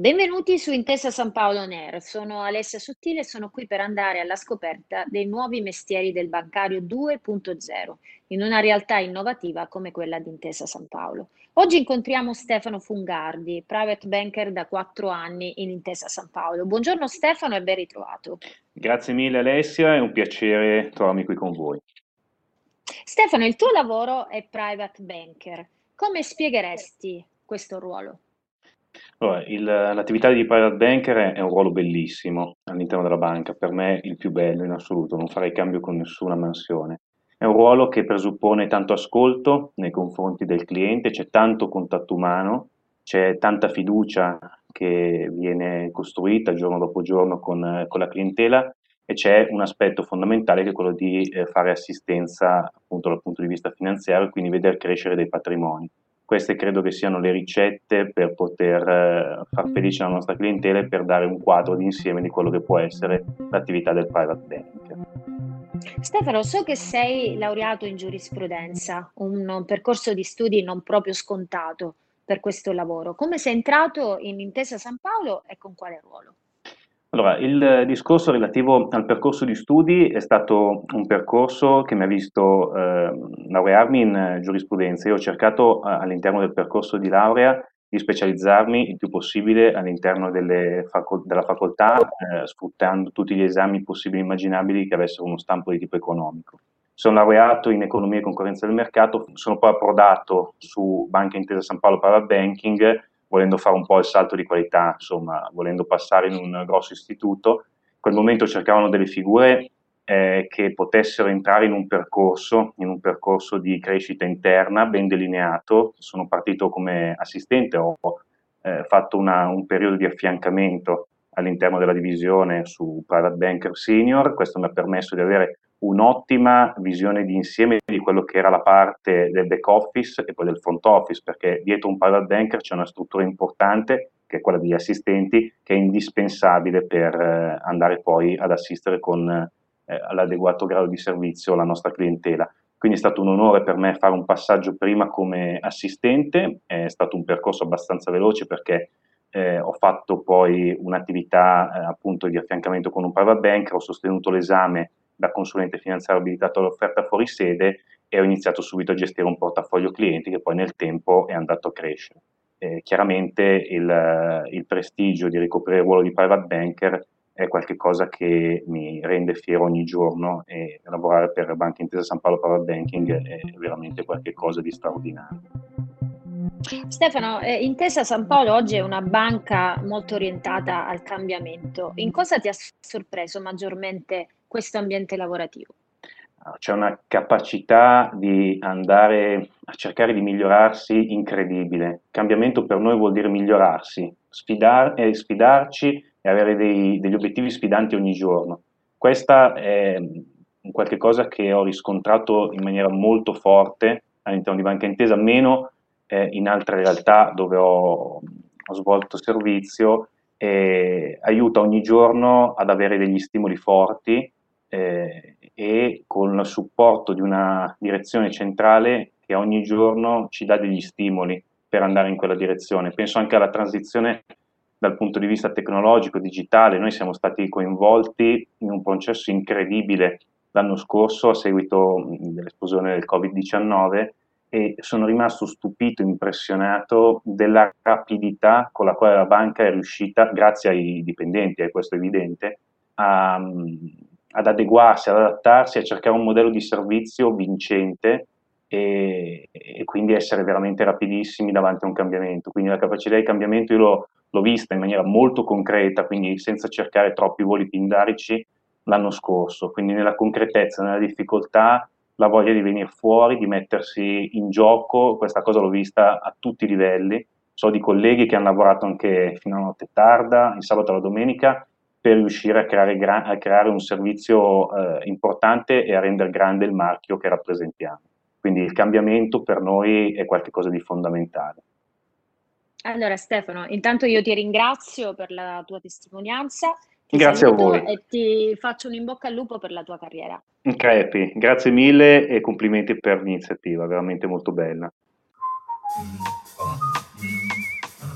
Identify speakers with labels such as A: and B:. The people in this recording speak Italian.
A: Benvenuti su Intesa San Paolo Nero, sono Alessia Sottile e sono qui per andare alla scoperta dei nuovi mestieri del bancario 2.0 in una realtà innovativa come quella di Intesa San Paolo. Oggi incontriamo Stefano Fungardi, private banker da quattro anni in Intesa San Paolo. Buongiorno Stefano e ben ritrovato.
B: Grazie mille Alessia, è un piacere trovarmi qui con voi.
A: Stefano, il tuo lavoro è private banker. Come spiegheresti questo ruolo?
B: L'attività di private banker è un ruolo bellissimo all'interno della banca, per me il più bello in assoluto, non farei cambio con nessuna mansione. È un ruolo che presuppone tanto ascolto nei confronti del cliente, c'è tanto contatto umano, c'è tanta fiducia che viene costruita giorno dopo giorno con, con la clientela e c'è un aspetto fondamentale che è quello di eh, fare assistenza appunto dal punto di vista finanziario quindi vedere crescere dei patrimoni. Queste credo che siano le ricette per poter eh, far felice la nostra clientela e per dare un quadro d'insieme di quello che può essere l'attività del private bank.
A: Stefano, so che sei laureato in giurisprudenza, un percorso di studi non proprio scontato per questo lavoro. Come sei entrato in Intesa San Paolo e con quale ruolo?
B: Allora, il discorso relativo al percorso di studi è stato un percorso che mi ha visto eh, laurearmi in giurisprudenza. Io ho cercato eh, all'interno del percorso di laurea di specializzarmi il più possibile all'interno facol- della facoltà, eh, sfruttando tutti gli esami possibili e immaginabili che avessero uno stampo di tipo economico. Sono laureato in economia e concorrenza del mercato, sono poi approdato su Banca Intesa San Paolo Private Banking volendo fare un po' il salto di qualità, insomma, volendo passare in un grosso istituto. In quel momento cercavano delle figure eh, che potessero entrare in un percorso, in un percorso di crescita interna ben delineato. Sono partito come assistente, ho eh, fatto una, un periodo di affiancamento all'interno della divisione su Private Banker Senior, questo mi ha permesso di avere un'ottima visione di insieme di quello che era la parte del back office e poi del front office, perché dietro un private banker c'è una struttura importante che è quella degli assistenti, che è indispensabile per eh, andare poi ad assistere con eh, l'adeguato grado di servizio la nostra clientela. Quindi è stato un onore per me fare un passaggio prima come assistente, è stato un percorso abbastanza veloce perché eh, ho fatto poi un'attività eh, appunto di affiancamento con un private banker, ho sostenuto l'esame da consulente finanziario abilitato all'offerta fuori sede e ho iniziato subito a gestire un portafoglio clienti che poi nel tempo è andato a crescere. Eh, chiaramente il, il, prestigio di ricoprire il ruolo di private banker è qualcosa che mi rende fiero ogni giorno e lavorare per Banca Intesa San Paolo Private Banking è veramente qualcosa di straordinario.
A: Stefano, eh, Intesa San Paolo oggi è una banca molto orientata al cambiamento. In cosa ti ha sorpreso maggiormente questo ambiente lavorativo?
B: C'è una capacità di andare a cercare di migliorarsi incredibile. Cambiamento per noi vuol dire migliorarsi, sfidar, eh, sfidarci e avere dei, degli obiettivi sfidanti ogni giorno. Questa è qualche cosa che ho riscontrato in maniera molto forte all'interno di Banca Intesa, meno eh, in altre realtà dove ho, ho svolto servizio, e aiuta ogni giorno ad avere degli stimoli forti eh, e con il supporto di una direzione centrale che ogni giorno ci dà degli stimoli per andare in quella direzione. Penso anche alla transizione dal punto di vista tecnologico, digitale. Noi siamo stati coinvolti in un processo incredibile l'anno scorso a seguito dell'esplosione del Covid-19 e sono rimasto stupito, impressionato della rapidità con la quale la banca è riuscita, grazie ai dipendenti, e questo è evidente, a, ad adeguarsi, ad adattarsi, a cercare un modello di servizio vincente e, e, quindi essere veramente rapidissimi davanti a un cambiamento. Quindi la capacità di cambiamento io l'ho, l'ho vista in maniera molto concreta, quindi senza cercare troppi voli pindarici l'anno scorso, quindi nella concretezza, nella difficoltà, la voglia di venire fuori, di mettersi in gioco, questa cosa l'ho vista a tutti i livelli. So di colleghi che hanno lavorato anche fino a notte tarda, il sabato e la domenica, per riuscire a creare, gra- a creare un servizio eh, importante e a rendere grande il marchio che rappresentiamo. Quindi il cambiamento per noi è qualcosa di fondamentale.
A: Allora Stefano, intanto io ti ringrazio per la tua testimonianza. Ti
B: grazie a voi.
A: E ti faccio un in bocca al lupo per la tua carriera.
B: Crepi, grazie mille e complimenti per l'iniziativa, veramente molto bella.